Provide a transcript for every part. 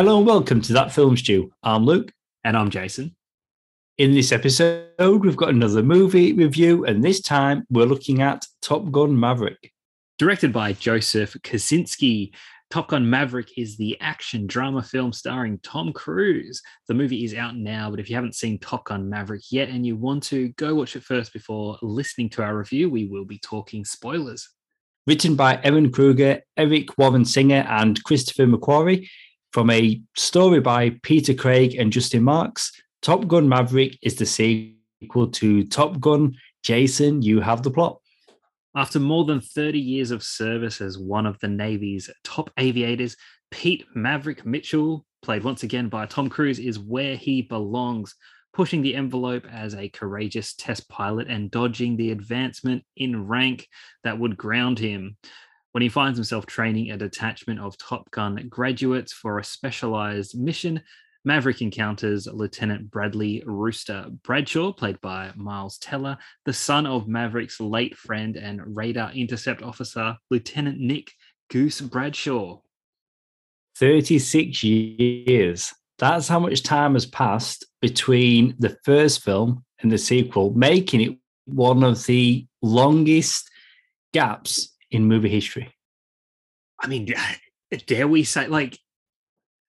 Hello and welcome to That Film Stew. I'm Luke. And I'm Jason. In this episode, we've got another movie review, and this time we're looking at Top Gun Maverick. Directed by Joseph Kosinski, Top Gun Maverick is the action drama film starring Tom Cruise. The movie is out now, but if you haven't seen Top Gun Maverick yet and you want to, go watch it first before listening to our review. We will be talking spoilers. Written by Ehren Kruger, Eric Warren Singer, and Christopher McQuarrie, from a story by Peter Craig and Justin Marks, Top Gun Maverick is the sequel to Top Gun. Jason, you have the plot. After more than 30 years of service as one of the Navy's top aviators, Pete Maverick Mitchell, played once again by Tom Cruise, is where he belongs, pushing the envelope as a courageous test pilot and dodging the advancement in rank that would ground him. When he finds himself training a detachment of Top Gun graduates for a specialized mission, Maverick encounters Lieutenant Bradley Rooster Bradshaw, played by Miles Teller, the son of Maverick's late friend and radar intercept officer, Lieutenant Nick Goose Bradshaw. 36 years. That's how much time has passed between the first film and the sequel, making it one of the longest gaps in movie history. I mean, dare we say, like,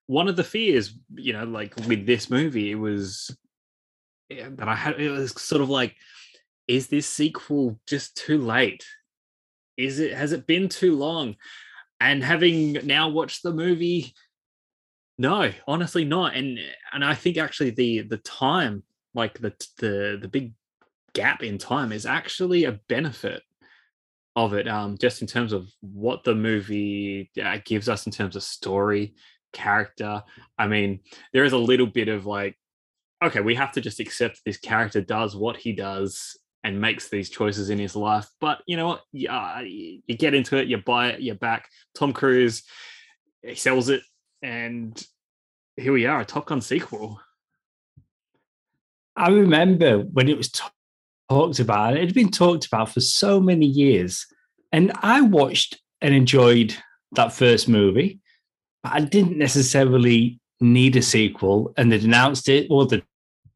one of the fears, you know, like with this movie, it was eh, that I had, it was sort of like, is this sequel just too late? Is it, has it been too long? And having now watched the movie, no, honestly not. And, and I think actually the, the time, like the, the, the big gap in time is actually a benefit of it um just in terms of what the movie uh, gives us in terms of story character. I mean, there is a little bit of like, okay, we have to just accept this character does what he does and makes these choices in his life. But you know what? Yeah, you get into it, you buy it, you're back. Tom Cruise, he sells it, and here we are, a Top Gun sequel. I remember when it was t- talked about, it had been talked about for so many years. And I watched and enjoyed that first movie. But I didn't necessarily need a sequel, and they'd announced it, or they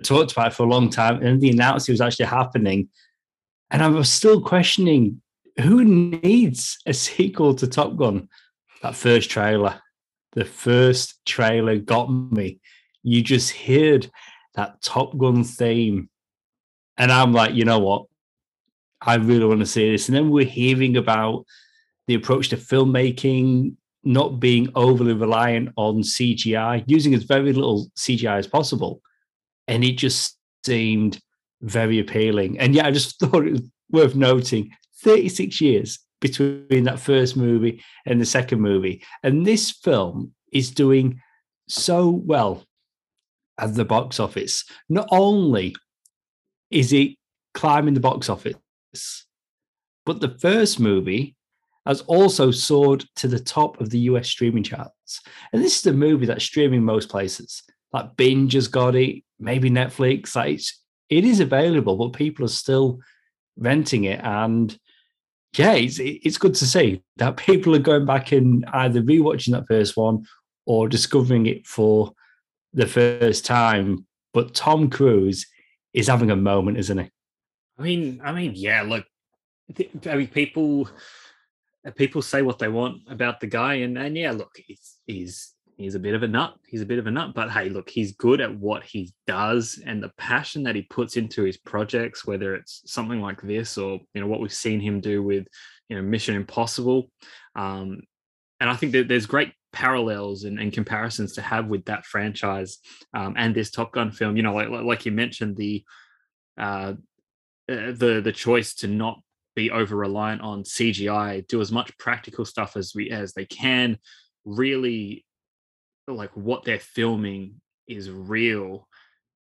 talked about it for a long time, and they announced it was actually happening. And I was still questioning who needs a sequel to Top Gun? That first trailer, the first trailer got me. You just heard that Top Gun theme. And I'm like, you know what? I really want to see this. And then we're hearing about the approach to filmmaking not being overly reliant on CGI, using as very little CGI as possible. And it just seemed very appealing. And yeah, I just thought it was worth noting 36 years between that first movie and the second movie. And this film is doing so well at the box office. Not only is it climbing the box office, but the first movie has also soared to the top of the US streaming charts. And this is a movie that's streaming most places. Like Binge has got it, maybe Netflix. Like it's, it is available, but people are still renting it. And yeah, it's, it's good to see that people are going back and either rewatching that first one or discovering it for the first time. But Tom Cruise is having a moment, isn't he? I mean, I mean, yeah. Look, I mean, people people say what they want about the guy, and and yeah, look, he's he's he's a bit of a nut. He's a bit of a nut, but hey, look, he's good at what he does, and the passion that he puts into his projects, whether it's something like this or you know what we've seen him do with you know Mission Impossible, um, and I think that there's great parallels and, and, comparisons to have with that franchise um, and this Top Gun film. You know, like like you mentioned the uh, uh the the choice to not be over reliant on CGI, do as much practical stuff as we as they can, really like what they're filming is real,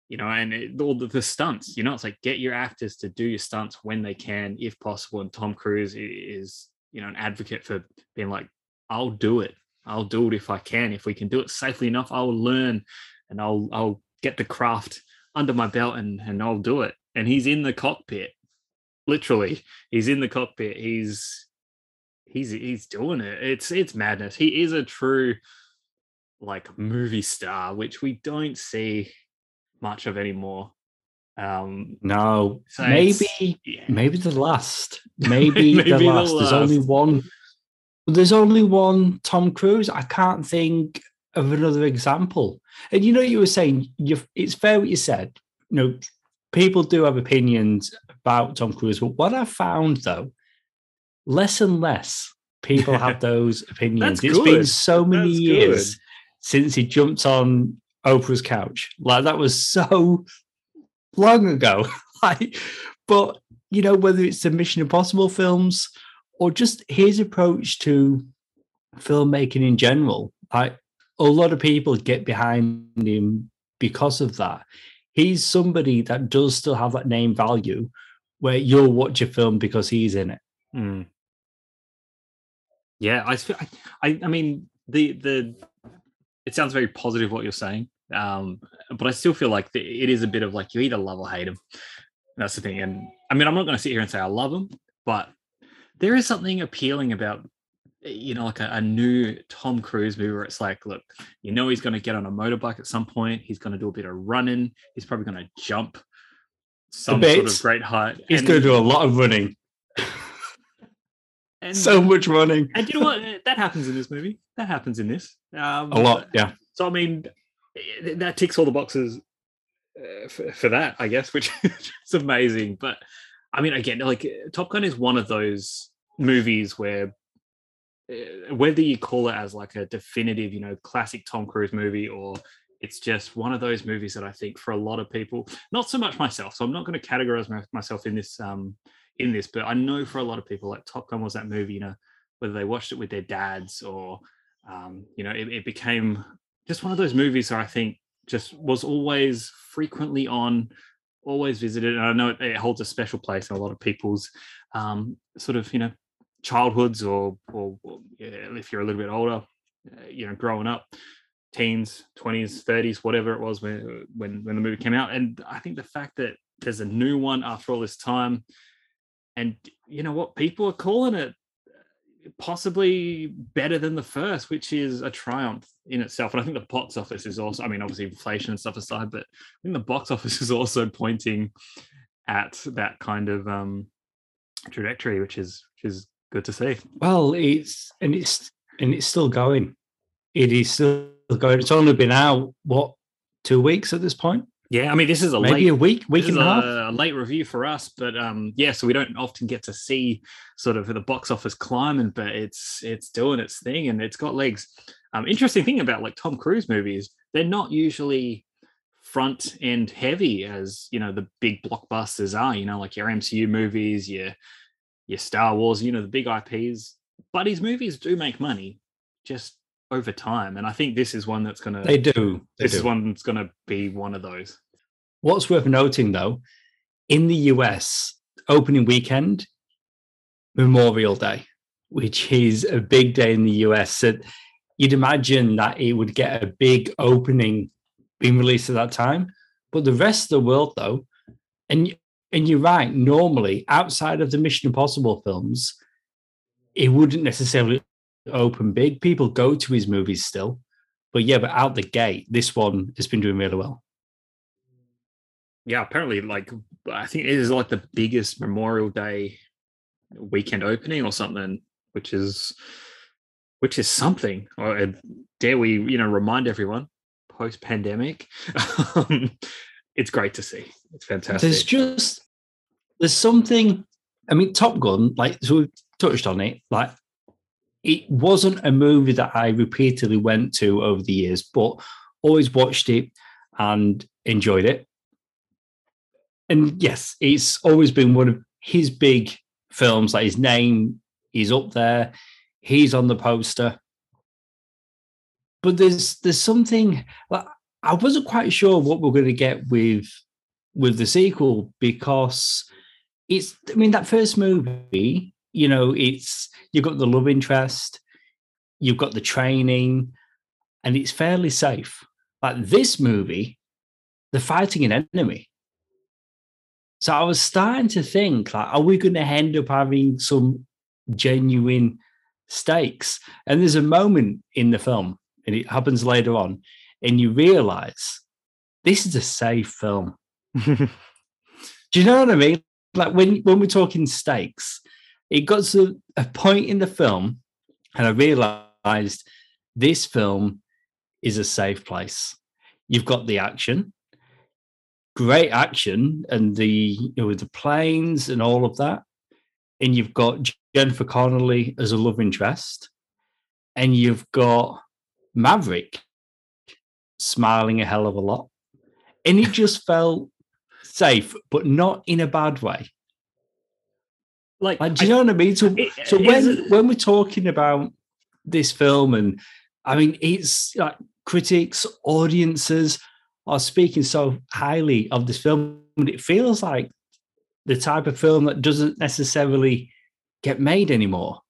you know, and it, all the, the, stunts, you know, it's like get your actors to do your stunts when they can, if possible. And Tom Cruise is, you know, an advocate for being like, I'll do it. I'll do it if I can. If we can do it safely enough, I'll learn and I'll I'll get the craft under my belt and and I'll do it. And he's in the cockpit literally he's in the cockpit he's he's he's doing it it's it's madness he is a true like movie star, which we don't see much of anymore. Um, No, so maybe yeah. maybe the last. Maybe, Maybe the the last. There's only one. There's only one Tom Cruise. I can't think of another example. And you know, you were saying you. It's fair what you said. You know, people do have opinions about Tom Cruise, but what I found though, less and less people have those opinions. It's been so many That's years since he jumped on Oprah's couch. Like that was so long ago. like, but you know, whether it's the Mission Impossible films or just his approach to filmmaking in general, like a lot of people get behind him because of that. He's somebody that does still have that name value where you'll watch a film because he's in it. Mm. Yeah, I, I, I, I mean, the the it sounds very positive what you're saying, um, but I still feel like the, it is a bit of like you either love or hate him. That's the thing, and I mean, I'm not going to sit here and say I love him, but there is something appealing about you know like a, a new Tom Cruise movie where it's like, look, you know, he's going to get on a motorbike at some point. He's going to do a bit of running. He's probably going to jump some sort of great height. He's and- going to do a lot of running, and- so much running, And you know what? Uh, That happens in this movie. That happens in this. Um, a lot. Yeah. So I mean, eh, that ticks all the boxes uh, for, for that, I guess, which is amazing. But I mean, again, like Top Gun is one of those movies where uh, whether you call it as like a definitive, you know, classic Tom Cruise movie or it's just one of those movies that I think for a lot of people, not so much myself. So I'm not going to categorize my, myself in this um in this, but I know for a lot of people, like Top Gun was that movie, you know, whether they watched it with their dads or um, you know, it, it became just one of those movies that I think just was always frequently on, always visited. And I know it, it holds a special place in a lot of people's um, sort of, you know, childhoods or, or, or yeah, if you're a little bit older, uh, you know, growing up, teens, 20s, 30s, whatever it was when, when, when the movie came out. And I think the fact that there's a new one after all this time, and you know what, people are calling it possibly better than the first, which is a triumph in itself. And I think the box office is also, I mean, obviously inflation and stuff aside, but I think the box office is also pointing at that kind of um trajectory, which is which is good to see. Well, it's and it's and it's still going. It is still going. It's only been out what two weeks at this point? Yeah, I mean, this is a Maybe late a week, week and a half. a late review for us, but um, yeah, so we don't often get to see sort of the box office climbing, but it's it's doing its thing and it's got legs. Um, interesting thing about like Tom Cruise movies, they're not usually front end heavy as you know the big blockbusters are. You know, like your MCU movies, your your Star Wars, you know, the big IPs. But his movies do make money, just over time, and I think this is one that's gonna. They do. They this is do. one that's gonna be one of those. What's worth noting though, in the US, opening weekend, Memorial Day, which is a big day in the US. So you'd imagine that it would get a big opening being released at that time. But the rest of the world, though, and and you're right, normally outside of the Mission Impossible films, it wouldn't necessarily open big. People go to his movies still. But yeah, but out the gate, this one has been doing really well. yeah apparently like i think it is like the biggest memorial day weekend opening or something which is which is something or uh, dare we you know remind everyone post pandemic um, it's great to see it's fantastic There's just there's something. I mean, Top Gun, like so we touched on it. Like it wasn't a movie that I repeatedly went to over the years, but always watched it and enjoyed it. And yes, it's always been one of his big films. Like his name is up there. He's on the poster. But there's there's something like I wasn't quite sure what we're going to get with with the sequel because it's I mean that first movie, you know, it's you've got the love interest, you've got the training, and it's fairly safe. Like this movie, they're fighting an enemy. So I was starting to think, like, are we going to end up having some genuine stakes? And there's a moment in the film, and it happens later on, and you realize this is a safe film. Do you know what I mean? Like when when we're talking stakes, it got to a point in the film, and I realized this film is a safe place. You've got the action, great action, and the you know the planes and all of that, and you've got Jennifer Connelly as a love interest, and you've got Maverick smiling a hell of a lot, and it just felt safe, but not in a bad way. Like, Like, do you know what I mean? So, it- so is when we're talking about this film, and I mean, it's like critics, audiences are speaking so highly of this film, and it feels like the type of film that doesn't necessarily get made anymore.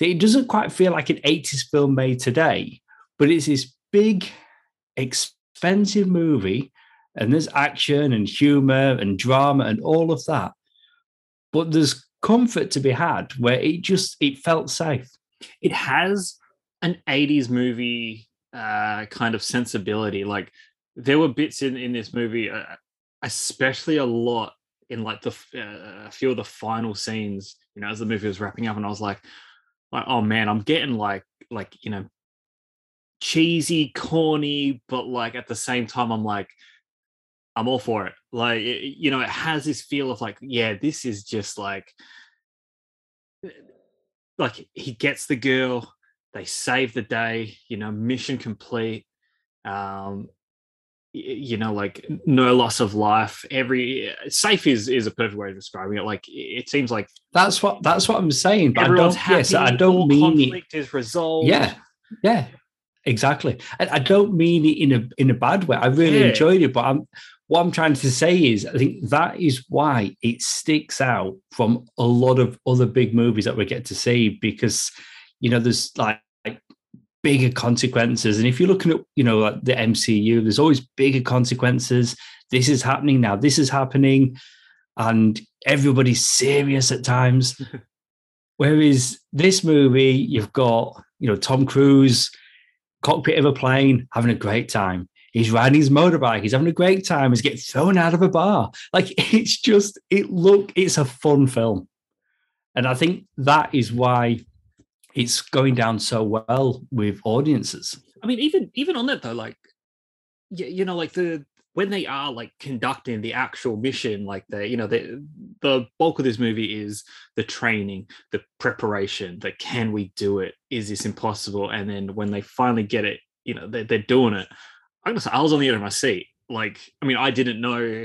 It doesn't quite feel like an 80s film made today, but it's this big, expensive movie, and there's action and humor and drama and all of that. But there's comfort to be had where it just it felt safe. it has an 80s movie uh, kind of sensibility. Like there were bits in in this movie, uh, especially a lot in like the uh, a few of the final scenes. You know, as the movie was wrapping up, and I was like, like, oh man, I'm getting like like you know, cheesy, corny, but like at the same time, I'm like. I'm all for it. Like, it- you know, it has this feel of like, yeah, this is just like, like he gets the girl, they save the day, you know, mission complete. Um, you know, like no loss of life. Every safe is is a perfect way of describing it. Like it seems like That's what that's what I'm saying. But I don't happy. yes, I don't mean it. conflict is resolved. Yeah, yeah, exactly. And I don't mean it in a in a bad way. I really Yeah. enjoyed it, but I'm what I'm trying to say is I think that is why it sticks out from a lot of other big movies that we get to see because you know there's like, like bigger consequences. And if you're looking at you know like the MCU, there's always bigger consequences. This is happening now. This is happening, and everybody's serious at times. Whereas this movie, you've got you know Tom Cruise, cockpit of a plane, having a great time. He's riding his motorbike. He's having a great time. He's getting thrown out of a bar. Like it's just it look. It's a fun film, and I think that is why it's going down so well with audiences. I mean, even even on that though, like you, you know, like the when they are like conducting the actual mission, like the you know the the bulk of this movie is the training, the preparation, the can we do it? Is this impossible? And then when they finally get it, you know, they're, they're doing it. i'm gonna say, I was on the edge of my seat. Like, I mean, I didn't know,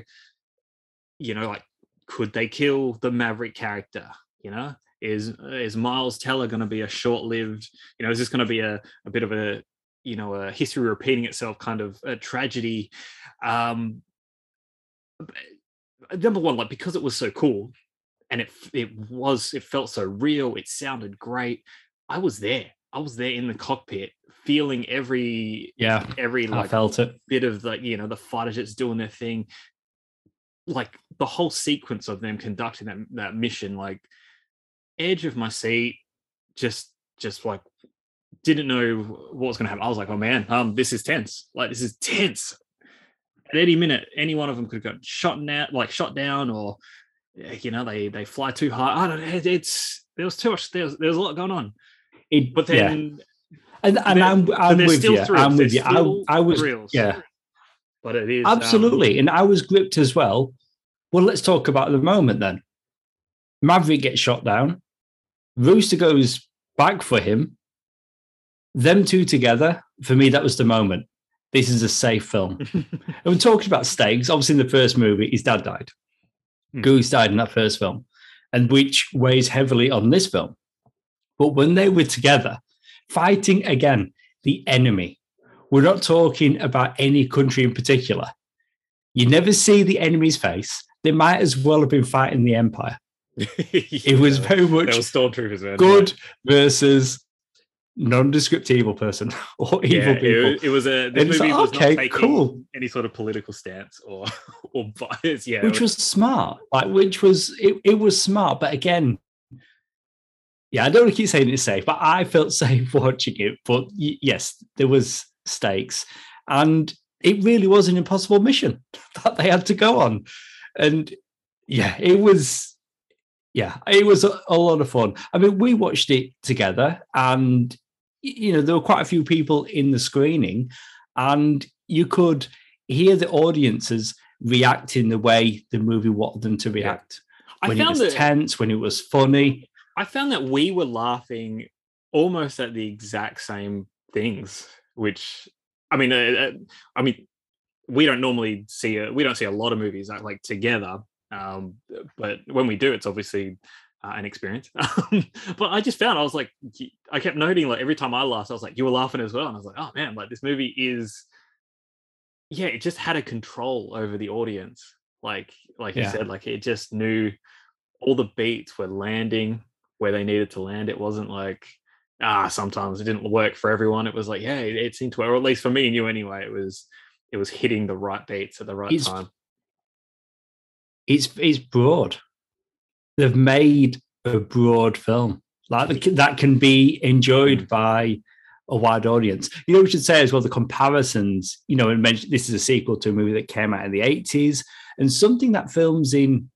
you know, like could they kill the Maverick character? You know, is is Miles Teller going to be a short-lived? You know, is this going to be a a bit of a you know a history repeating itself kind of a tragedy? Um, number one, like because it was so cool, and it it was it felt so real. It sounded great. I was there. I was there in the cockpit, feeling every Yeah, every I felt it. bit of like you know the fighter jets doing their thing like the whole sequence of them conducting that, that mission like edge of my seat just just like didn't know what was going to happen i was like oh man um this is tense like this is tense at any minute any one of them could go shot down like shot down or you know they they fly too high i don't know it's there was too much there's there's a lot going on It, but yeah. then and and there- I'm I'm with still you. thrills, I'm with there's you. I, I was thrills. yeah. but it is um, Absolutely. and I was gripped as well. Well, let's talk about the moment then. Maverick gets shot down. Rooster goes back for him. Them two together, for me, that was the moment. This is a safe film. and we're talking about stakes. Obviously, in the first movie, his dad died. Hmm. Goose died in that first film, and which weighs heavily on this film. But when they were together, fighting again, the enemy, we're not talking about any country in particular. You never see the enemy's face. They might as well have been fighting the Empire. It was very much stormtroopers man. good versus nondescript evil person or evil yeah, people. it, it was a this movie like, was okay, not taking cool. any sort of political stance or or bias yeah which was smart like which was it, it was smart but again yeah, I don't want to keep saying it's safe, but I felt safe watching it. But yes, there was stakes, and it really was an impossible mission that they had to go on. And yeah, it was yeah, it was a, a, lot of fun. I mean, we watched it together, and you know, there were quite a few people in the screening, and you could hear the audiences reacting the way the movie wanted them to react. Yeah. When it was that, tense, when it was funny. I found that we were laughing almost at the exact same things, which I mean, uh, uh I mean, we don't normally see a, we don't see a lot of movies that like together um, but when we do, it's obviously uh, an experience. but I just found I was like, I kept noting like every time I laughed, I was like, you were laughing as well, and I was like, oh man, like this movie is, yeah, it just had a control over the audience. Like, like yeah. you said, like it just knew all the beats were landing where they needed to land. It wasn't like ah, sometimes it didn't work for everyone. It was like, yeah, it, it seemed to, or at least for me and you anyway, it was it was hitting the right beats at the right it's, time it's it's broad. They've made a broad film like that can be enjoyed mm. by a wide audience. You know, we should say as well the comparisons. You know, and mention this is a sequel to a movie that came out in the eighties, and something that films in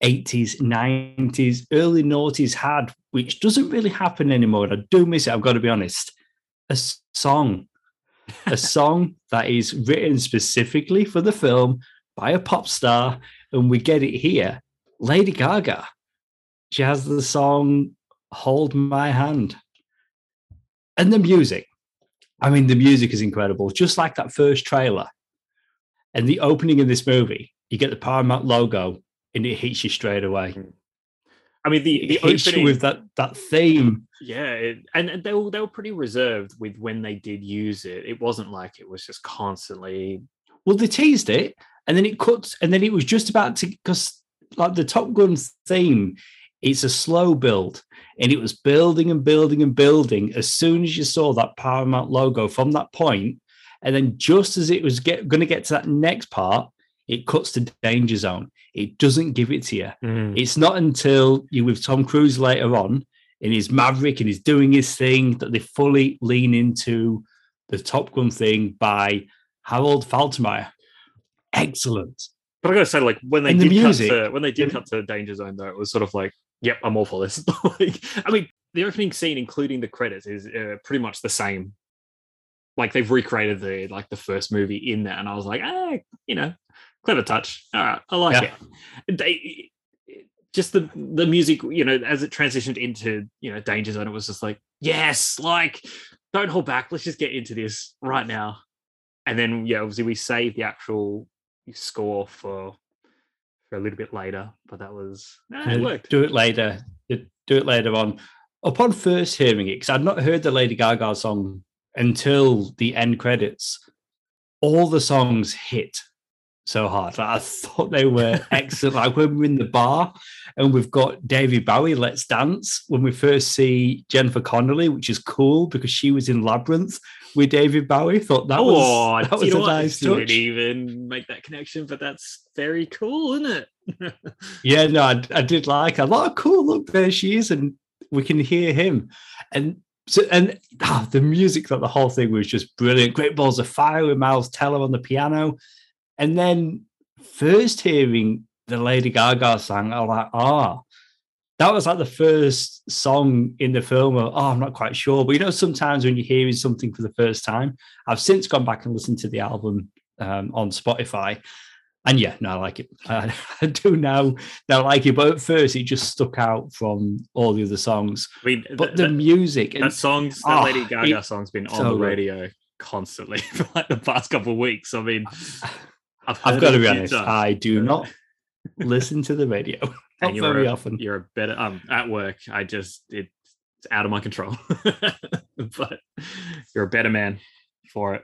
eighties, nineties, early noughties had, which doesn't really happen anymore. And I do miss it. I've got to be honest. A song, a song that is written specifically for the film by a pop star and we get it here. Lady Gaga, she has the song Hold My Hand. And the music. I mean, the music is incredible, just like that first trailer. And the opening of this movie, you get the Paramount logo and it hits you straight away. Hmm. I mean, the, the opening with that that theme. Yeah, and they were they were pretty reserved with when they did use it. It wasn't like it was just constantly. Well, they teased it, and then it cuts, and then it was just about to because like the Top Gun theme, it's a slow build, and it was building and building and building. As soon as you saw that Paramount logo from that point, and then just as it was going to get to that next part, it cuts to Danger Zone. It doesn't give it to you. Mm. It's not until you with Tom Cruise later on in his Maverick and he's doing his thing that they fully lean into the Top Gun thing by Harold Faltermeyer excellent. But I gotta say, like when they and did the cut to when they did cut to Danger Zone, though, it was sort of like, "Yep, I'm all for this." like, I mean, the opening scene, including the credits, is uh, pretty much the same. Like they've recreated the like the first movie in there, and I was like, ah, you know, clever touch. All right, I like yeah. it. They, just the the music, you know, as it transitioned into you know Danger Zone, it was just like, yes, like don't hold back. Let's just get into this right now. And then yeah, obviously we saved the actual score for for a little bit later, but that was nah, it worked. Do it later. Do it later on. Upon first hearing it, because I'd not heard the Lady Gaga song until the end credits, all the songs hit so hard. Like I thought they were excellent. like when we're in the bar and we've got David Bowie, Let's Dance, when we first see Jennifer Connelly, which is cool because she was in Labyrinth with David Bowie. Thought that oh, was that was a nice touch. Didn't even make that connection, but that's very cool, isn't it? yeah, no, I, I did like a lot of cool. Look, there she is, and we can hear him. And so, and oh, the music that the whole thing was just brilliant. Great balls of fire with Miles Teller on the piano, and then first hearing the Lady Gaga song, I was like, ah, oh, that was like the first song in the film. Of, oh, I'm not quite sure, but you know, sometimes when you're hearing something for the first time, I've since gone back and listened to the album um, on Spotify, and yeah, no, I like it. I, I do now, now like it, but at first it just stuck out from all the other songs. I mean, but the, the music, that songs, that oh, Lady Gaga it, song's been on so the radio good. constantly for like the past couple of weeks. I mean, I've, I've got to be honest, I do not listen to the radio. Not very a, often. You're a better um at work. I just it, it's out of my control. but you're a better man for it.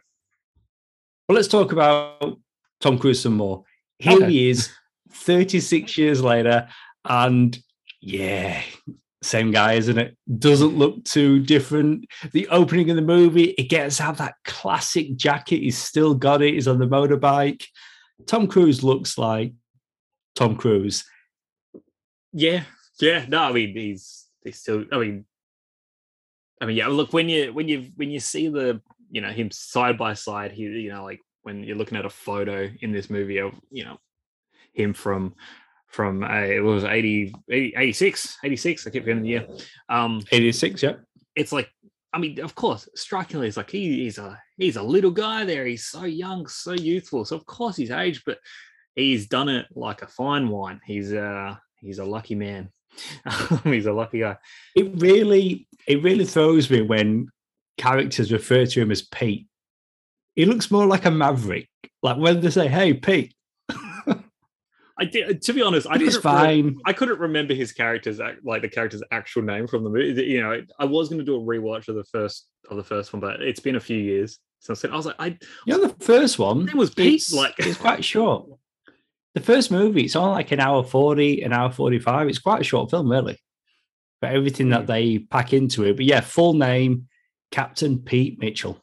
Well, let's talk about Tom Cruise some more. Here okay. he is, 36 years later, and yeah, same guy, isn't it? Doesn't look too different. The opening of the movie, it gets out that classic jacket. He's still got it. He's on the motorbike. Tom Cruise looks like Tom Cruise. Yeah, yeah. No, I mean he's he's still. I mean, I mean, yeah. Look, when you when you when you see the you know him side by side, he you know like when you're looking at a photo in this movie of you know him from from a it was 80, 80 86 86 i keep getting the year um 86 yeah it's like i mean of course strikingly it's like he, he's a he's a little guy there he's so young so youthful so of course he's aged but he's done it like a fine wine he's uh he's a lucky man he's a lucky guy it really it really throws me when characters refer to him as pete he looks more like a maverick like when they say hey pete I did, to be honest, I it's couldn't, fine. re- I couldn't remember his character's like the character's actual name from the movie. You know, I was going to do a rewatch of the first of the first one, but it's been a few years since then. I was like, I You know, the first one It was Pete, like- it's quite short. The first movie, it's only like an hour 40, an hour 45. It's quite a short film, really, But everything that Mm. they pack into it. But yeah, full name Captain Pete Mitchell.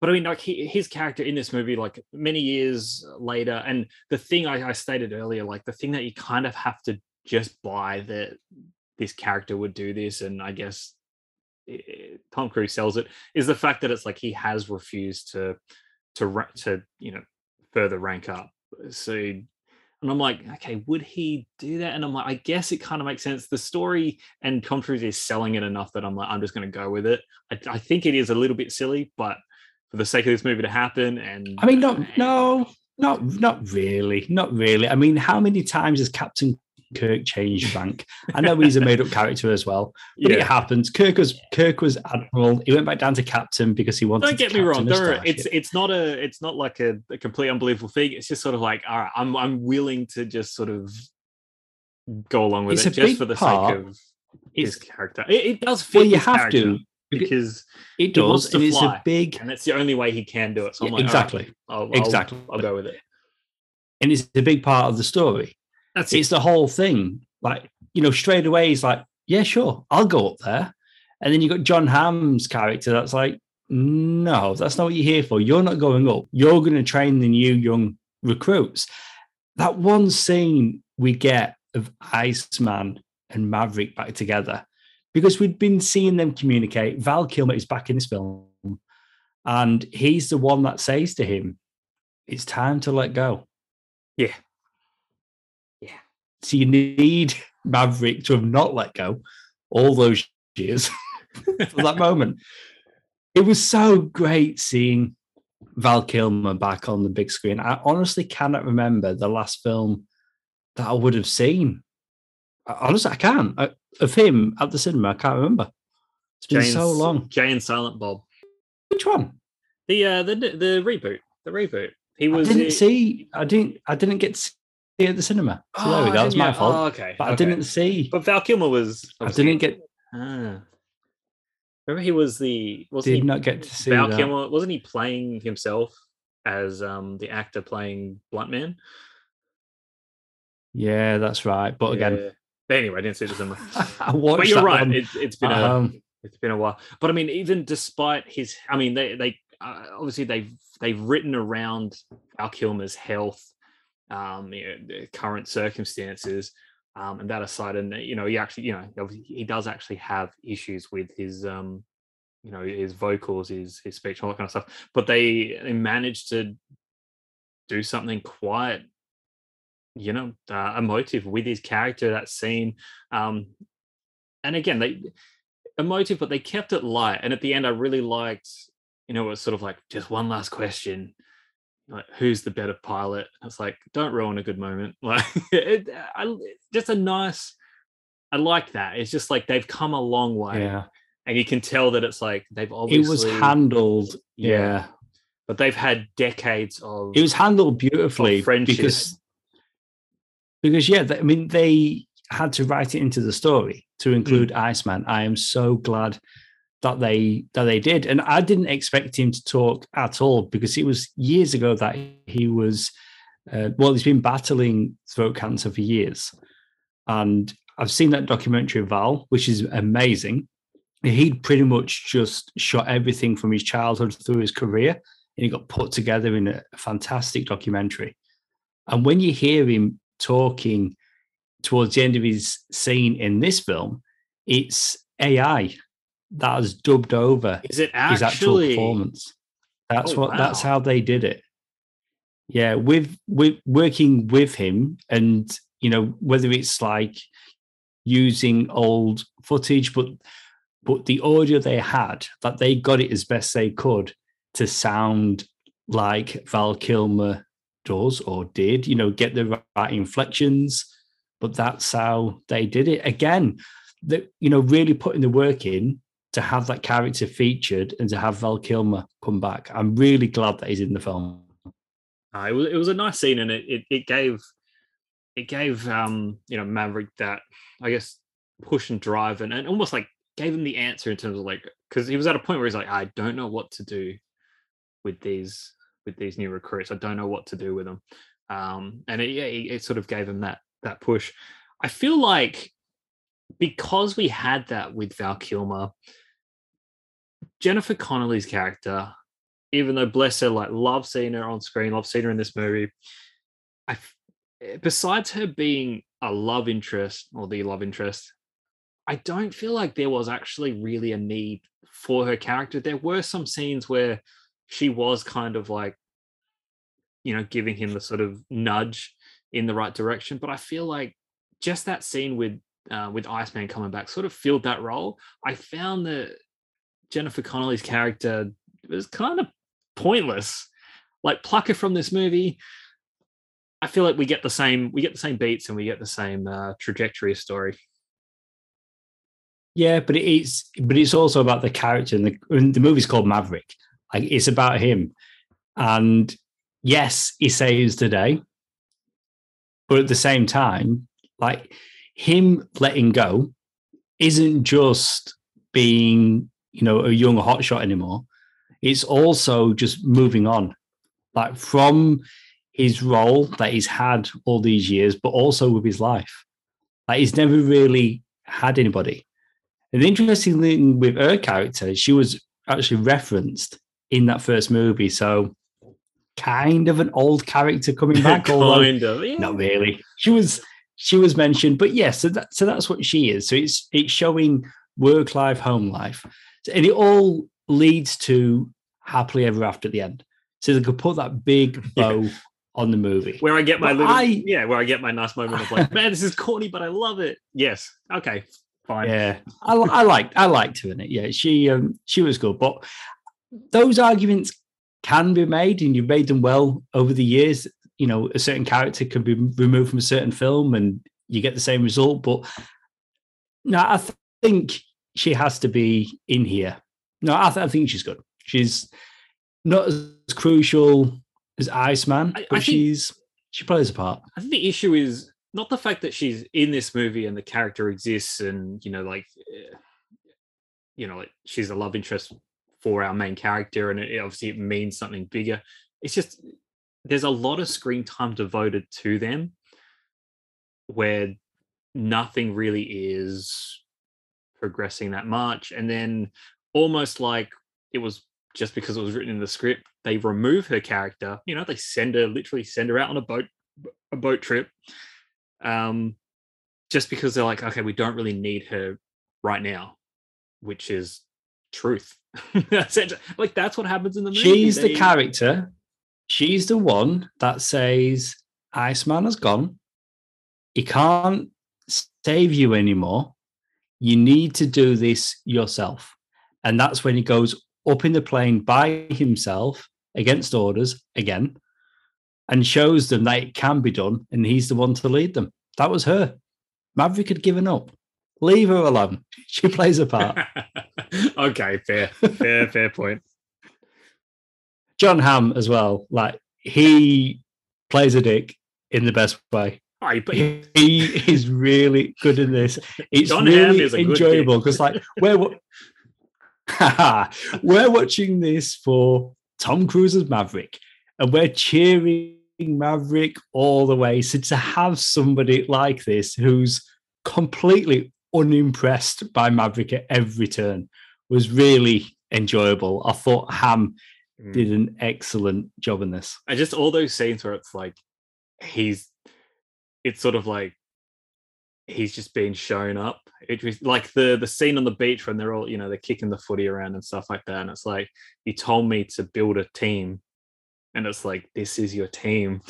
but I mean, like he, his character in this movie, like many years later, and the thing I, I stated earlier, like the thing that you kind of have to just buy that this character would do this, and I guess eh, Tom Cruise sells it, is the fact that it's like he has refused to to to you know further rank up. So, and I'm like, okay, would he do that? And I'm like, I guess it kind of makes sense. The story and Tom is selling it enough that I'm like, I'm just going to go with it. I, I think it is a little bit silly, but for the sake of this movie to happen, and I mean, not, no, not, not really. Not really. I mean, how many times has Captain Kirk changed bank. I know he's a made up character as well, but it happens. Kirk was Kirk was admiral. He went back down to captain because he wanted. Don't to get me wrong. There are, it's it's not a it's not like a, a complete unbelievable thing. It's just sort of like, all right, I'm I'm willing to just sort of go along with It's it just for the part. sake of his It's, character. It, it does fit. well, you have to. because because It does, and it's a big and that's the only way he can do it. So I'm Yeah, like, all right, exactly, I'll, I'll- exactly. I'll go with it. and it's a big part of the story. That's it. It's the whole thing. Like you know, straight away he's like, "Yeah, sure, I'll go up there," and then you got John Hamm's character that's like, "No, that's not what you're here for. You're not going up. You're going to train the new young recruits." That one scene we get of Iceman and Maverick back together because we'd been seeing them communicate. Val Kilmer is back in this film, and he's the one that says to him, "It's time to let go." Yeah. So you need Maverick to have not let go all those years for that moment. It was so great seeing Val Kilmer back on the big screen. I honestly cannot remember the last film that I would have seen. Honestly, I can't. I, of him at the cinema, I can't remember. It's been Jay so long. Jay and Silent Bob. Which one? The uh the the reboot. The reboot. He I was didn't uh, see. I didn't. I didn't get to at the cinema. So there we Oh, go. That's didn't my fault. Oh, okay. but I didn't see. But Val Kilmer was. I didn't get. Ah. Remember, he was the wasn't Did he not get to see Val that. Kilmer? Wasn't he playing himself as um the actor playing Bluntman? Yeah, that's right. But again, Yeah. But anyway, I didn't see the cinema. I watched. but you're that right. one It's it's been at a it's been a while. But I mean, even despite his, I mean, they they uh, obviously they've they've written around Val Kilmer's health, um, you know, the current circumstances, um, and that aside, and you know, he actually, you know, he does actually have issues with his, um, you know, his vocals, his his speech, all that kind of stuff. But they they managed to do something quite you know uh, emotive with his character that scene um and again they emotive but they kept it light and at the end i really liked you know it was sort of like just one last question like who's the better pilot it's like don't ruin a good moment like it, I, just a nice i like that it's just like they've come a long way Yeah, and you can tell that it's like they've obviously it was handled. Yeah. Yeah, but they've had decades of it was handled beautifully friendship. because because yeah, I mean they had to write it into the story to mm. include Iceman. I am so glad that they that they did, and I didn't expect him to talk at all because it was years ago that he was. Uh, well, he's been battling throat cancer for years, and I've seen that documentary Val, which is amazing. He'd pretty much just shot everything from his childhood through his career, and he got put together in a fantastic documentary. And when you hear him talking towards the end of his scene in this film, it's AI that has dubbed over Is it his actual performance. That's Oh, what that's how they did it. Yeah, with with working with him and you know, whether it's like using old footage, but but the audio they had, that they got it as best they could to sound like Val Kilmer does or did, you know, get the right inflections. But that's how they did it. Again, that you know, really putting the work in to have that character featured and to have Val Kilmer come back. I'm really glad that he's in the film. Uh, it was it was a nice scene, and it it, it gave it gave um you know Maverick that I guess push and drive, and, and almost like gave him the answer in terms of like because he was at a point where he's like I don't know what to do with these with these new recruits. I don't know what to do with them, um, and it, yeah, it, it sort of gave him that that push. I feel like because we had that with Val Kilmer, Jennifer Connelly's character even though bless her, like love seeing her on screen, love seeing her in this movie. I, eh, besides her being a love interest or the love interest, I don't feel like there was actually really a need for her character. There were some scenes where she was kind of like, you know, giving him the sort of nudge in the right direction. But I feel like just that scene with uh, with Iceman coming back sort of filled that role. I found that Jennifer Connelly's character was kind of pointless. Like pluck her from this movie. I feel like we get the same we get the same beats and we get the same uh, trajectory of story. Yeah, but it's but it's also about the character, and the and the movie's called Maverick. Like it's about him, and yes, he saves the day, but at the same time, like him letting go isn't just being you know a young hotshot anymore. It's also just moving on, like from his role that he's had all these years, but also with his life. Like he's never really had anybody. And the interesting thing with her character, she was actually referenced in that first movie. So kind of an old character coming back, although of. Yeah. not really. She was she was mentioned, but yes, so that so that's what she is. So it's it's showing work life, home life, and it all leads to happily ever after at the end. So they could put that big Yeah. bow on the movie. Where I get my But little I- yeah, where I get my nice moment of like, man, this is corny, but I love it. Yes. Okay. Fine. Yeah, I, I liked I liked her in it. Yeah, she um she was good, but those arguments can be made, and you've made them well over the years. You know, a certain character can be removed from a certain film, and you get the same result. But no, I th- think she has to be in here. No, I, th- I think she's good. She's not as crucial as Iceman, I- I but think- she's she plays a part. I think the issue is not the fact that she's in this movie and the character exists, and you know, like, eh, you know, like she's a love interest for our main character, and it, obviously it means something bigger. It's just there's a lot of screen time devoted to them, where nothing really is progressing that much, and then almost like it was just because it was written in the script, they remove her character. You know, they send her literally send her out on a boat a boat trip um just because they're like okay we don't really need her right now which is truth like that's what happens in the movie She's the character. She's the one that says Iceman has gone. He can't save you anymore. You need to do this yourself. And that's when he goes up in the plane by himself against orders again and shows them that it can be done. And he's the one to lead them. That was her. Maverick had given up. Leave her alone. She plays a part. okay fair fair fair point John Hamm as well. Like he plays a dick in the best way. All right, but he- He is really good in this. It's John really is a enjoyable because like we're wa- we're watching this for Tom Cruise's Maverick, and we're cheering Maverick all the way. So to have somebody like this who's completely unimpressed by Maverick at every turn was really enjoyable. I thought Hamm Mm. did an excellent job in this. I just all those scenes where it's like he's it's sort of like he's just been shown up. It was like the the scene on the beach when they're all, you know, they're kicking the footy around and stuff like that. And it's like, you told me to build a team. And it's like, this is your team.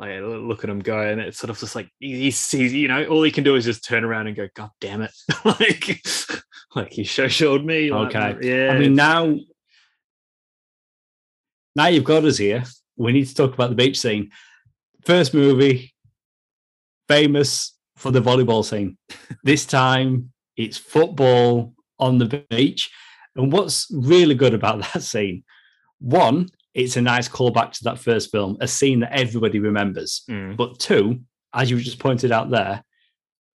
Like look at him go, and it's sort of just like he sees, you know, all he can do is just turn around and go, God damn it. like, like he show showed me. Like, Okay. yeah. I mean, now, now you've got us here. We need to talk about the beach scene. First movie, famous for the volleyball scene. this time, it's football on the beach. And what's really good about that scene? One, it's a nice callback to that first film, a scene that everybody remembers. Mm. But two, as you just pointed out there,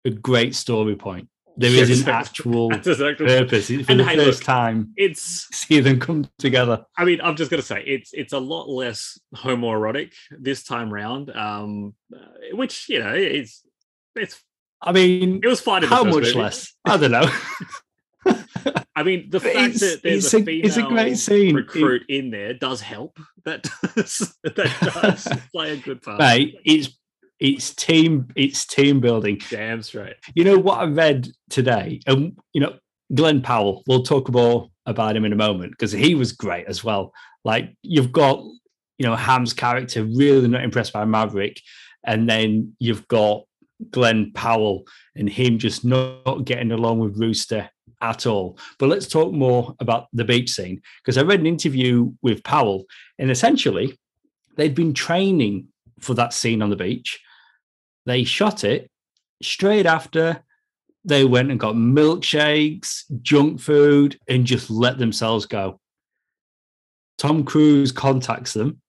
a great story point. There is an actual exactly- purpose for And the hey, first look, time. it's See them come together. I mean, I'm just gonna say it's it's a lot less homoerotic this time round. Um, which you know, it's it's I mean, it was fine. How much movie. less? I don't know. I mean, the But fact that there's a a- female it's a great scene. recruit in there does help. That does that does play a good part. Mate, it's it's team it's team building. Damn straight. You know what I read today, and you know Glenn Powell. We'll talk more about him in a moment because he was great as well. Like you've got you know Hamm's character really not impressed by Maverick, and then you've got Glenn Powell and him just not getting along with Rooster at all. But let's talk more about the beach scene because I read an interview with Powell, and essentially they'd been training for that scene on the beach. They shot it straight after they went and got milkshakes, junk food, and just let themselves go. Tom Cruise contacts them.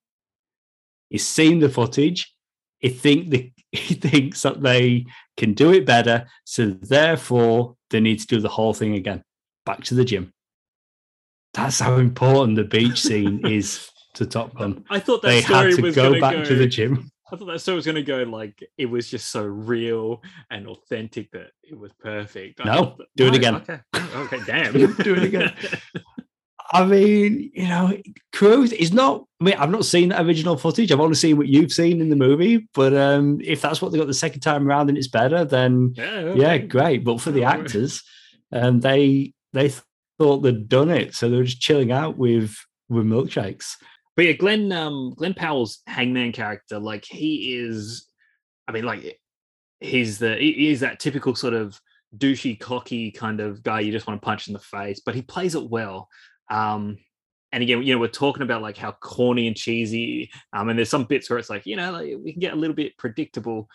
He's seen the footage. He think the, he thinks that they can do it better, so therefore they need to do the whole thing again. Back to the gym. That's how important the beach scene is to Top Gun. I thought They story had to was go back go, to the gym. I thought that story was going to go like it was just so real and authentic that it was perfect. No, that- do it No, again. Okay, okay, damn. Do it again. I mean, you know, Cruise is not. I mean, I've not seen that original footage. I've only seen what you've seen in the movie. But um, if that's what they got the second time around and it's better, then yeah, yeah, great. But for the actors, um, they they thought they'd done it, so they were just chilling out with with milkshakes. But yeah, Glenn um Glenn Powell's hangman character, like he is I mean, like he's the he is that typical sort of douchey, cocky kind of guy you just want to punch in the face, but he plays it well. Um and again, you know, we're talking about like how corny and cheesy. Um, and there's some bits where it's like, you know, like we can get a little bit predictable.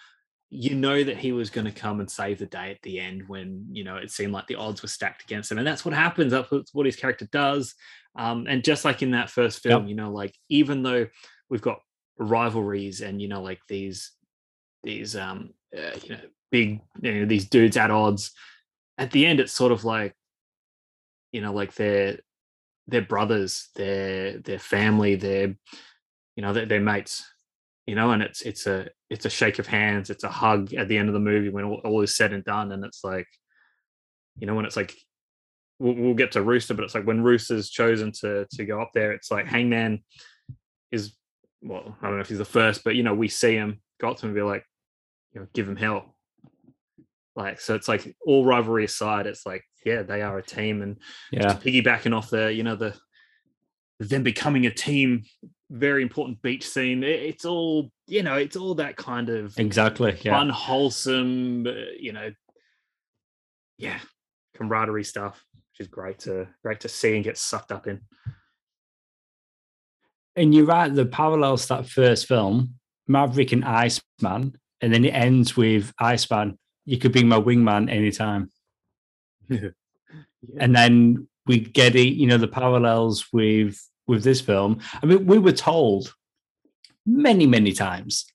You know that he was going to come and save the day at the end when you know it seemed like the odds were stacked against him, and that's what happens. That's what- his character does. Um, and just like in that first film, you know, like even though we've got rivalries and you know, like these these um, uh, you know, big you know, these dudes at odds, at the end, it's sort of like, you know, like they're they're brothers, they're they're family, they're you know, they're, they're mates, you know, and it's it's a it's a shake of hands, it's a hug at the end of the movie when all, all is said and done, and it's like, you know, when it's like we'll, we'll get to Rooster, but it's like when Rooster's chosen to to go up there, it's like Hangman is well, I don't know if he's the first, but you know, we see him go up to him and be like, you know, give him hell. Like so, it's like all rivalry aside, it's like yeah, they are a team, and Yeah, piggybacking off the you know the them becoming a team, very important beach scene. It- it's all you know, it's all that kind of exactly. Yeah. fun, wholesome, uh, you know, yeah, camaraderie stuff, which is great to great to see and get sucked up in. And you're right, the parallels to that first film, Maverick and Iceman, and then it ends with Iceman, you could be my wingman anytime. Yeah. And then we get it, you know, the parallels with with this film. I mean, we were told many, many times,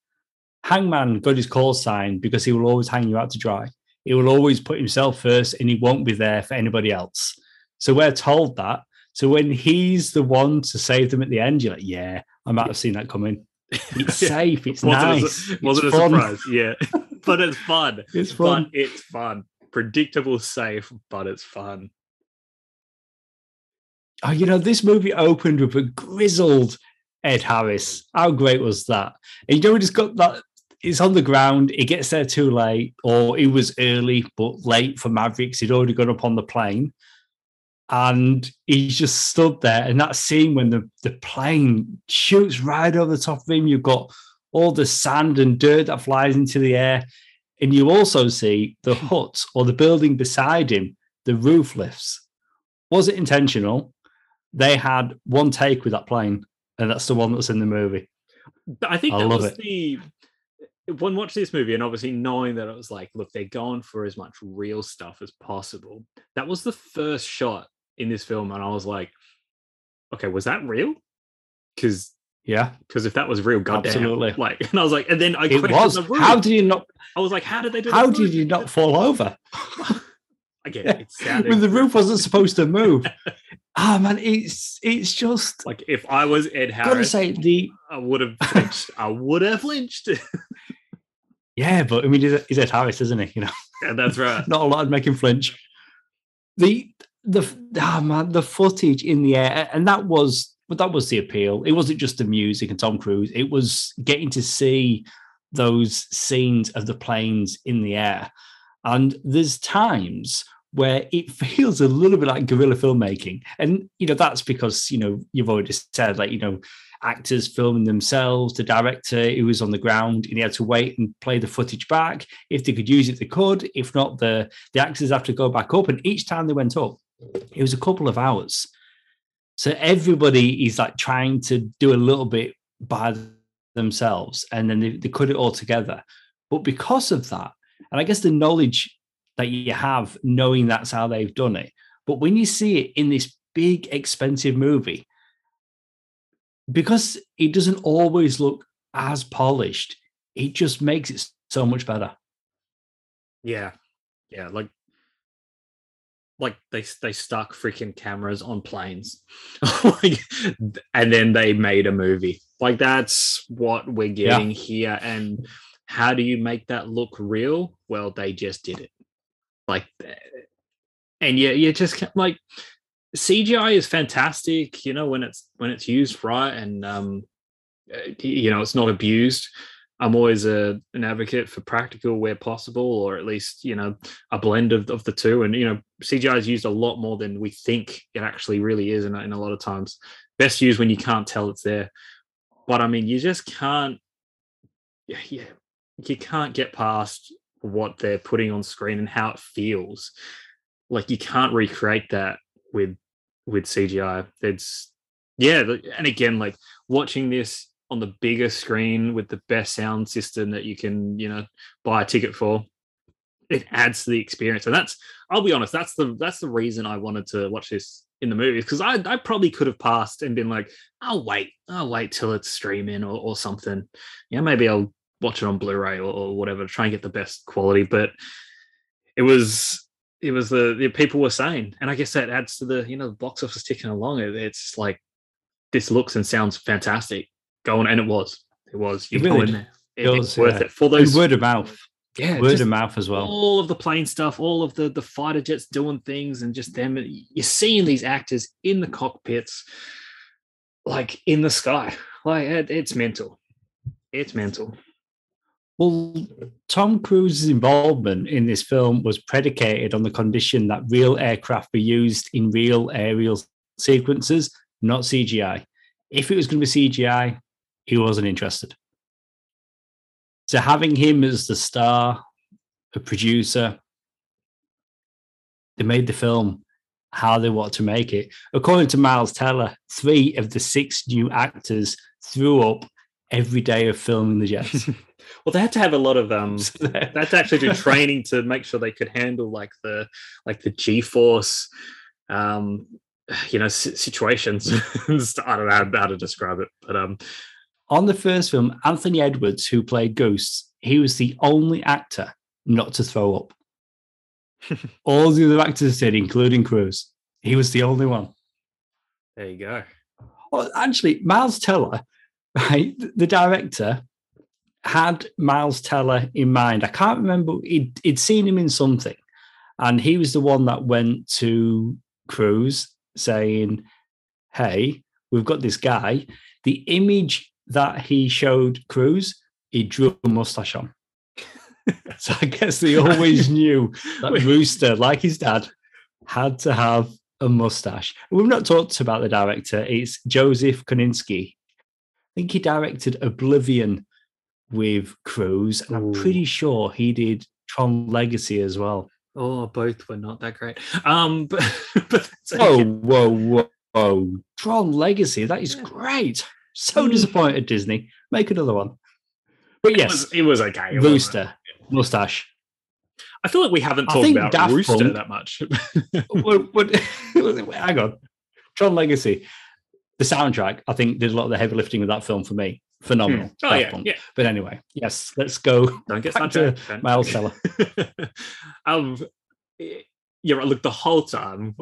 Hangman got his call sign because he will always hang you out to dry. He will always put himself first and he won't be there for anybody else. So we're told that. So when he's the one to save them at the end, you're like, yeah, I might have seen that coming. It's safe. It's wasn't nice. A, wasn't it's a fun. surprise, yeah, but it's fun. It's But fun. it's fun. Predictable, safe, but it's fun. Oh, you know, this movie opened with a grizzled Ed Harris. How great was that? And you know, just got that it's on the ground. He gets there too late, or he was early but late for Mavericks. He'd already gone up on the plane, and he's just stood there. And that scene when the the plane shoots right over the top of him, you've got all the sand and dirt that flies into the air, and you also see the hut or the building beside him. The roof lifts. Was it intentional? They had one take with that plane, and that's the one that's in the movie. I think I that love was it. the when watching this movie and obviously knowing that it was like, look, they're going for as much real stuff as possible. That was the first shot in this film, and I was like, okay, was that real? Because Yeah, because if that was real, goddamn, Absolutely. like, and I was like, and then I it was. the. How did you not? I was like, how did they do? How the did you not fall over? Again, Yeah. it sounded when the roof wasn't supposed to move? Ah man, it's it's just. like if I was Ed Harris, say the I would have flinched. I would have flinched. yeah, but I mean he's, he's Ed Harris, isn't he? You know, and that's right. not a lot make him flinch. The the ah man, the footage in the air, and that was but that was the appeal. It wasn't just the music and Tom Cruise. It was getting to see those scenes of the planes in the air. And there's times where it feels a little bit like guerrilla filmmaking. And, you know, that's because, you know, you've already said, like, you know, actors filming themselves, the director who was on the ground, and he had to wait and play the footage back. If they could use it, they could. If not, the, the actors have to go back up. And each time they went up, it was a couple of hours. So everybody is like trying to do a little bit by themselves and then they, they cut it all together. But because of that, and I guess the knowledge that you have knowing that's how they've done it, but when you see it in this big, expensive movie, because it doesn't always look as polished, it just makes it so much better. Yeah, yeah, like like they they stuck freaking cameras on planes, like, and then they made a movie. Like that's what we're Yeah. getting here. And how do you make that look real? Well, they just did it. Like, and yeah, you just ca- like CGI is fantastic. You know when it's when it's used right, and um, eh, you know it's not abused. I'm always a, an advocate for practical where possible, or at least you know a blend of, of the two. And you know CGI is used a lot more than we think it actually really is, in, a- in a lot of times. Best used when you can't tell it's there. But I mean, you just can't. Yeah, you can't get past what they're putting on screen and how it feels. Like you can't recreate that with with CGI. It's yeah, and again, like watching this on the bigger screen with the best sound system that you can, you know, buy a ticket for, it adds to the experience. And that's, I'll be honest, that's the that's the reason I wanted to watch this in the movies because I I probably could have passed and been like, I'll wait, I'll wait till it's streaming or, or something. Yeah, maybe I'll watch it on Blu-ray or, or whatever to try and get the best quality. But it was it was the, the people were saying, and I guess that adds to the you know the box office ticking along. It, it's like this looks and sounds fantastic. Go on, and it was, it was. You It go really in there, It it, was, worth yeah. it for And those. word of mouth, yeah, word of mouth as well. all of the plane stuff, all of the the fighter jets doing things, and just them. You're seeing these actors in the cockpits, like in the sky. Like it, it's mental. It's mental. Well, Tom Cruise's involvement in this film was predicated on the condition that real aircraft be used in real aerial sequences, not CGI. If it was going to be CGI, he wasn't interested. So having him as the star, a producer, they made the film how they want to make it. According to Miles Teller, three of the six new actors threw up every day of filming the jets. Well, they had to have a lot of um. They're- had to actually do training to make sure they could handle like the like the G force, um, you know, si- situations. I don't know how to describe it, but um, On the first film, Anthony Edwards, who played Goose he was the only actor not to throw up. All the other actors did, including Cruise. He was the only one. there you go. Well, actually, Miles Teller, right, the director, had Miles Teller in mind. I can't remember, he'd, he'd seen him in something, and he was the one that went to Cruise saying, Hey, we've got this guy. The image that he showed Cruise he drew a mustache on. so I guess they always knew that Rooster, like his dad, had to have a mustache. We've not talked about the director. It's Joseph Kosinski. I think he directed Oblivion with Cruise, and I'm pretty sure he did Tron Legacy as well. Oh, both were not that great. Um, but, but whoa, whoa, whoa, whoa! Tron Legacy, that is yeah. great. So mm. disappointed, Disney. Make another one. But yes, it was, it was okay. Rooster, mustache. I feel like we haven't talked about Daft Rooster Punk, that much. what, what, hang on. Tron Legacy, the soundtrack, I think, did a lot of the heavy lifting of that film for me. Phenomenal. Mm. Oh, yeah, yeah, But anyway, yes, let's go. Don't get back to Miles Teller. um, yeah, right. Look, the whole time,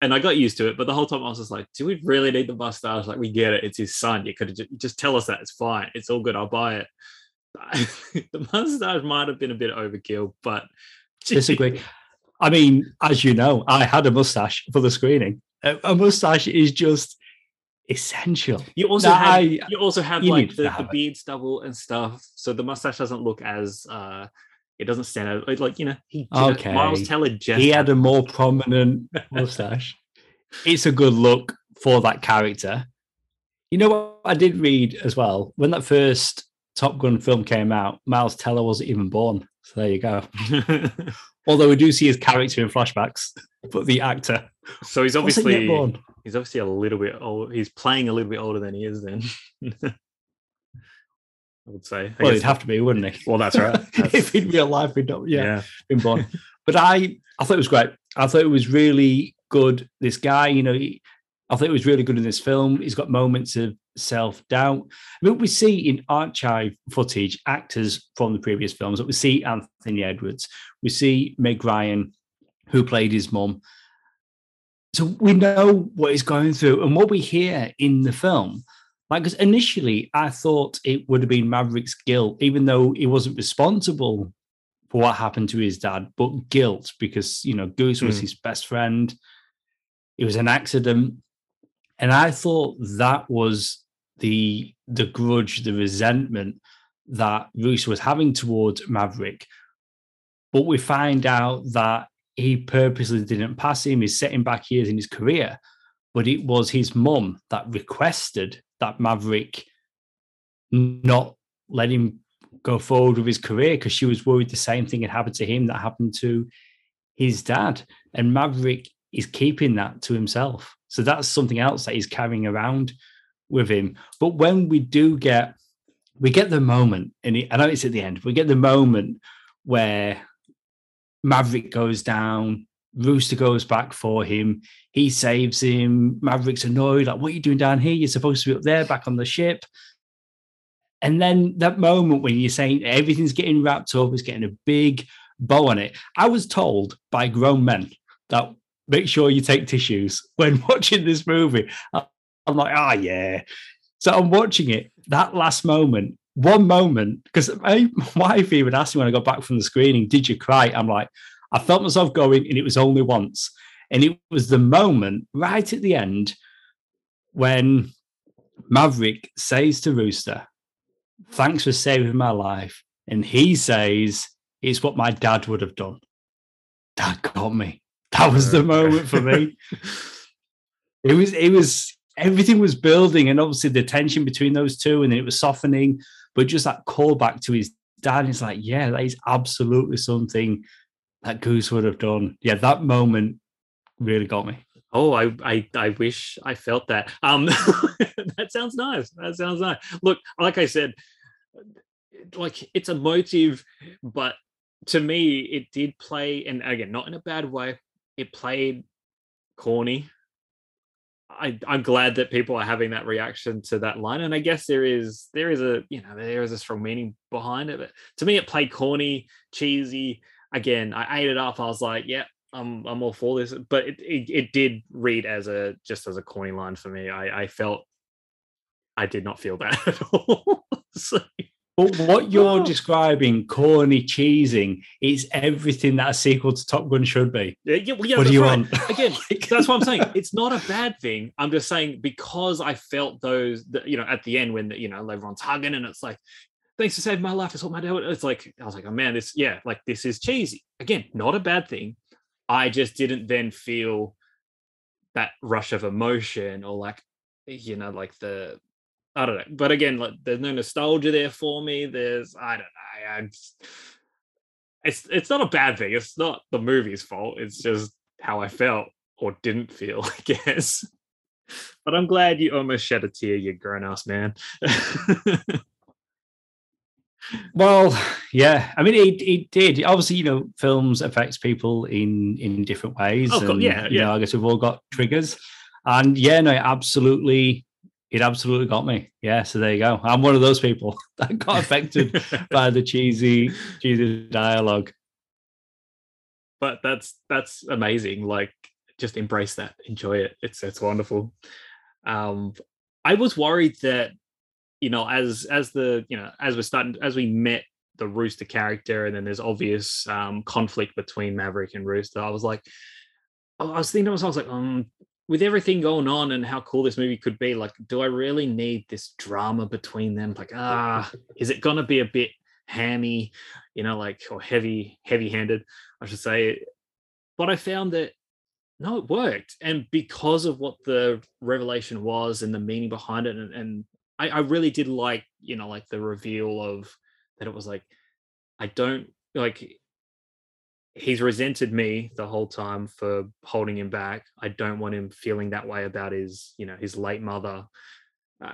and I got used to it, but the whole time I was just like, do we really need the mustache? Like, we get it. It's his son. You could just, just tell us that. It's fine. It's all good. I'll buy it. the mustache might have been a bit overkill, but disagree. I mean, as you know, I had a mustache for the screening. A mustache is just essential. You also have I, you also have you like the, the beard stubble and stuff, so the mustache doesn't look as uh it doesn't stand out like you know he okay. Miles Teller just he had a more prominent mustache. it's a good look for that character. You know what I did read as well when that first Top Gun film came out, Miles Teller wasn't even born. So there you go. Although we do see his character in flashbacks, but the actor. So he's obviously he's obviously a little bit old. He's playing a little bit older than he is. Then I would say. I well, he'd have to be, wouldn't he? Well, that's right. That's... if in real life he'd not, yeah, yeah, been born. but I, I thought it was great. I thought it was really good. This guy, you know, he, I thought it was really good in this film. He's got moments of self doubt. I mean, we see in archive footage actors from the previous films. We see Anthony Edwards, we see Meg Ryan, who played his mum. So we know what he's going through and what we hear in the film. Like, because initially I thought it would have been Maverick's guilt, even though he wasn't responsible for what happened to his dad, but guilt because, you know, Goose was mm. his best friend. It was an accident. And I thought that was the the grudge, the resentment that Bruce was having towards Maverick. But we find out that he purposely didn't pass him, he's setting back years in his career. But it was his mum that requested that Maverick not let him go forward with his career because she was worried the same thing had happened to him that happened to his dad. And Maverick is keeping that to himself. So that's something else that he's carrying around with him. But when we do get, we get the moment, and I know it's at the end, we get the moment where Maverick goes down, Rooster goes back for him, he saves him. Maverick's annoyed, like, what are you doing down here? You're supposed to be up there, back on the ship. And then that moment when you're saying everything's getting wrapped up, it's getting a big bow on it. I was told by grown men that make sure you take tissues when watching this movie. I'm like, ah, oh, yeah. So I'm watching it. That last moment, one moment, because my wife even asked me when I got back from the screening, "Did you cry?" I'm like, I felt myself going, and it was only once. And it was the moment right at the end when Maverick says to Rooster, Thanks for saving my life. And he says, It's what my dad would have done. That got me. That was the moment for me. it was, it was, everything was building, and obviously the tension between those two, and it was softening. But just that callback to his dad, it's like, yeah, that is absolutely something that Goose would have done. Yeah, that moment really got me. Oh, I, I, I wish I felt that. Um, that sounds nice. That sounds nice. Look, like I said, like it's a motive, but to me, it did play, and again, not in a bad way. It played corny I, I'm glad that people are having that reaction to that line, and I guess there is there is a you know there is a strong meaning behind it. But to me, it played corny, cheesy. Again, I ate it up. I was like, yeah, I'm I'm all for this. But it it, it did read as a just as a corny line for me. I I felt I did not feel that at all. so, but what you're oh. describing, corny cheesing, is everything that a sequel to Top Gun should be. Yeah, yeah, well, yeah what do you right. want? Again, that's what I'm saying. It's not a bad thing. I'm just saying because I felt those, you know, at the end when you know everyone's hugging and it's like thanks for saving my life. It's what my dad. would-" It's like I was like, oh man, this yeah, like this is cheesy. Again, not a bad thing. I just didn't then feel that rush of emotion or like you know like the I don't know. But again, like there's no nostalgia there for me. There's I don't know. I, I just, it's it's not a bad thing. It's not the movie's fault. It's just how I felt or didn't feel, I guess. But I'm glad you almost shed a tear, you grown ass man. Well, yeah. I mean, it, it did. Obviously, you know, films affects people in in different ways. Oh, God, and, yeah, you yeah. know, I guess we've all got triggers, and yeah, no, absolutely, it absolutely got me. Yeah. So there you go. I'm one of those people that got affected by the cheesy, cheesy dialogue. but that's that's amazing. Like just embrace that, enjoy it. It's it's wonderful. Um I was worried that, you know, as as the, you know, as we're starting as we met the Rooster character, and then there's obvious um conflict between Maverick and Rooster. I was like, I was thinking to myself, I was like, um, with everything going on and how cool this movie could be, like, do I really need this drama between them? Like, ah, is it gonna be a bit hammy, you know, like or heavy, heavy-handed, I should say. But I found that no, it worked. And because of what the revelation was and the meaning behind it, and, and I, I really did like, you know, like the reveal of that it was like, I don't like he's resented me the whole time for holding him back. I don't want him feeling that way about his, you know, his late mother. Uh,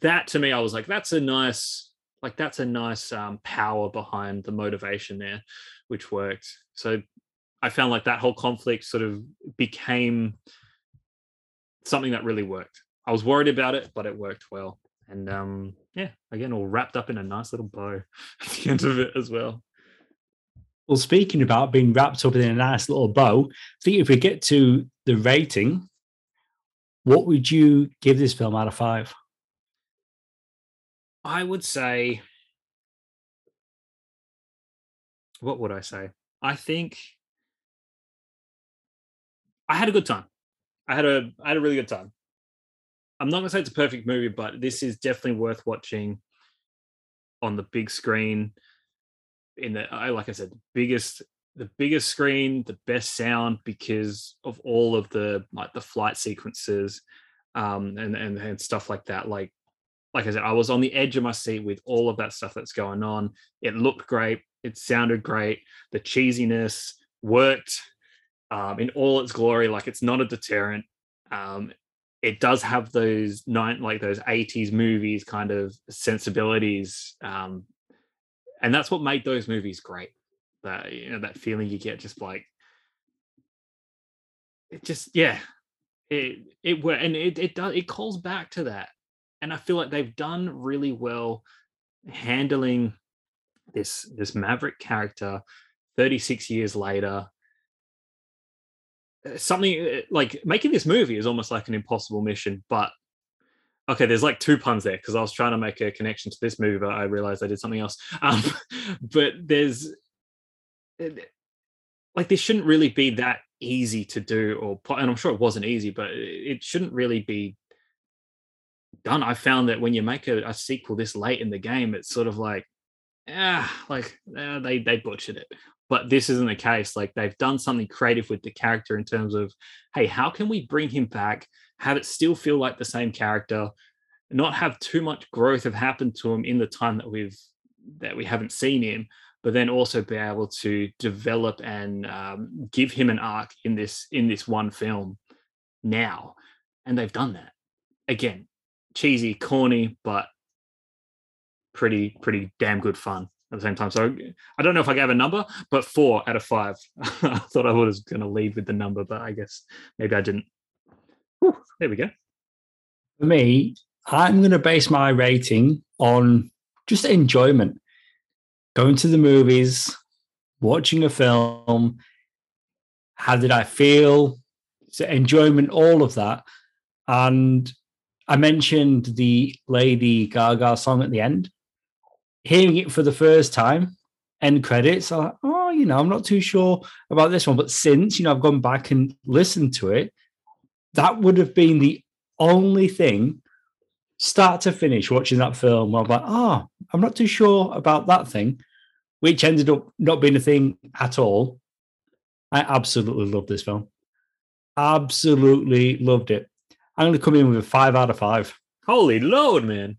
that to me, I was like, that's a nice, like that's a nice um, power behind the motivation there, which worked. So I found like that whole conflict sort of became something that really worked. I was worried about it, but it worked well. And um, yeah, again, all wrapped up in a nice little bow at the end of it as well. Well, speaking about being wrapped up in a nice little bow, I think if we get to the rating, what would you give this film out of five? I would say, what would I say? I think I had a good time. I had a I had a really good time. I'm not gonna say it's a perfect movie, but this is definitely worth watching on the big screen. In the like I said, biggest the biggest screen, the best sound because of all of the like the flight sequences um and and, and stuff like that. Like like I said, I was on the edge of my seat with all of that stuff that's going on. It looked great. It sounded great. The cheesiness worked um, in all its glory. Like it's not a deterrent. Um, it does have those nine, like those 80s movies kind of sensibilities. Um, and that's what made those movies great. That, you know, that feeling you get just like, it just, yeah, it, it, were, and it, it does, it calls back to that and I feel like they've done really well handling this this Maverick character 36 years later. Uh, Something uh, like making this movie is almost like an impossible mission, but okay, there's like two puns there because I was trying to make a connection to this movie, but I realized I did something else. Um, but there's uh, like this shouldn't really be that easy to do, or and I'm sure it wasn't easy, but it shouldn't really be done. I found that when you make a, a sequel this late in the game, it's sort of like, ah, like eh, they they butchered it. But this isn't the case. Like they've done something creative with the character in terms of, hey, how can we bring him back, have it still feel like the same character, not have too much growth have happened to him in the time that we've that we haven't seen him, but then also be able to develop and um, give him an arc in this in this one film now, and they've done that. Again cheesy, corny, but pretty, pretty damn good fun at the same time. So I don't know if I gave a number, but four out of five. I thought I was going to lead with the number, but I guess maybe I didn't. Whew, there we go. For me, I'm going to base my rating on just enjoyment. Going to the movies, watching a film. How did I feel? So enjoyment, all of that. And I mentioned the Lady Gaga song at the end. Hearing it for the first time, end credits, I'm like, oh, you know, I'm not too sure about this one. But since, you know, I've gone back and listened to it, that would have been the only thing, start to finish, watching that film. I'm like, oh, I'm not too sure about that thing, which ended up not being a thing at all. I absolutely love this film. Absolutely loved it. I'm going to come in with a five out of five. Holy Lord, man!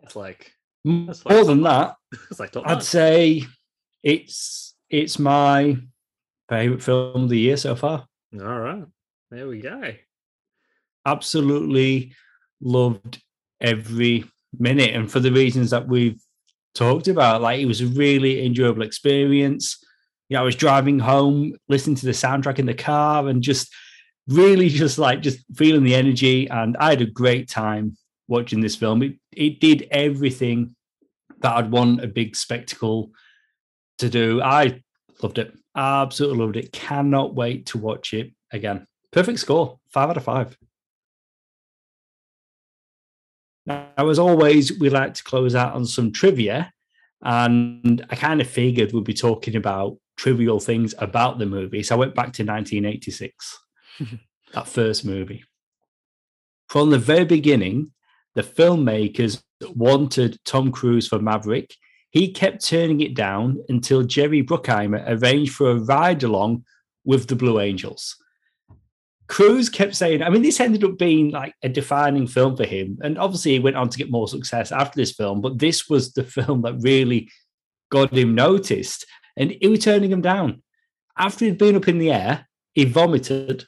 It's like more like, than that. Like I'd say it's it's my favorite film of the year so far. All right, there we go. Absolutely loved every minute, and for the reasons that we've talked about, like it was a really enjoyable experience. You know, I was driving home, listening to the soundtrack in the car, and just really just like just feeling the energy. And I had a great time watching this film. It it did everything that I'd want a big spectacle to do. I loved it. Absolutely loved it. Cannot wait to watch it again. Perfect score. Five out of five. Now, as always, we like to close out on some trivia. And I kind of figured we'd be talking about trivial things about the movie. So I went back to 1986, that first movie. From the very beginning, the filmmakers wanted Tom Cruise for Maverick. He kept turning it down until Jerry Bruckheimer arranged for a ride along with the Blue Angels. Cruise kept saying, I mean, this ended up being like a defining film for him. And obviously, he went on to get more success after this film, but this was the film that really got him noticed. And he was turning him down. After he'd been up in the air, he vomited.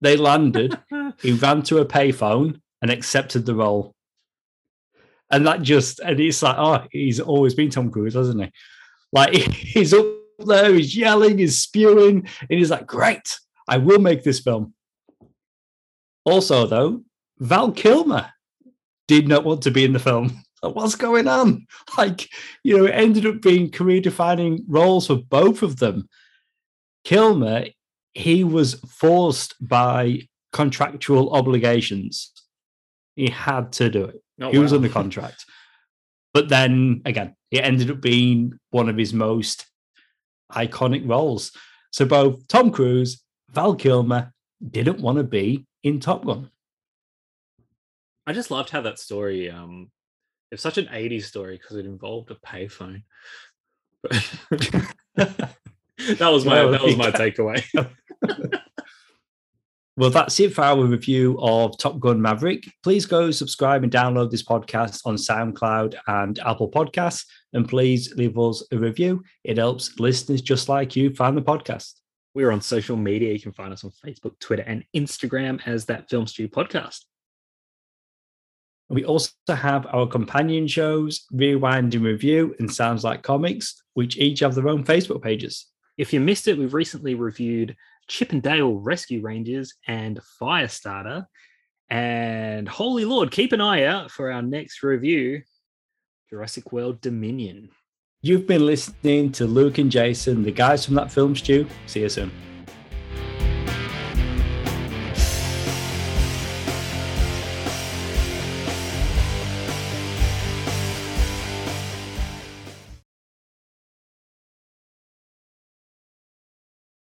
They landed. he ran to a payphone and accepted the role. And that just, and it's like, oh, he's always been Tom Cruise, hasn't he? Like he's up there, he's yelling, he's spewing, and he's like, great, I will make this film. Also, though, Val Kilmer did not want to be in the film. What's going on? Like, you know, it ended up being career defining roles for both of them. Kilmer, he was forced by contractual obligations. He had to do it. Oh, he wow. was under contract. But then again, it ended up being one of his most iconic roles. So both Tom Cruise, Val Kilmer didn't want to be in Top Gun. I just loved how that story. Um, it's such an '80s story because it involved a payphone. that was my that was my takeaway. Well, that's it for our review of Top Gun Maverick. Please go subscribe and download this podcast on SoundCloud and Apple Podcasts, and please leave us a review. It helps listeners just like you find the podcast. We're on social media. You can find us on Facebook, Twitter, and Instagram as that Film Stew Podcast. We also have our companion shows, Rewind and Review and Sounds Like Comics, which each have their own Facebook pages. If you missed it, we've recently reviewed Chip 'n Dale Rescue Rangers and Firestarter. And holy Lord, keep an eye out for our next review Jurassic World Dominion. You've been listening to Luke and Jason, the guys from that film stew. See you soon.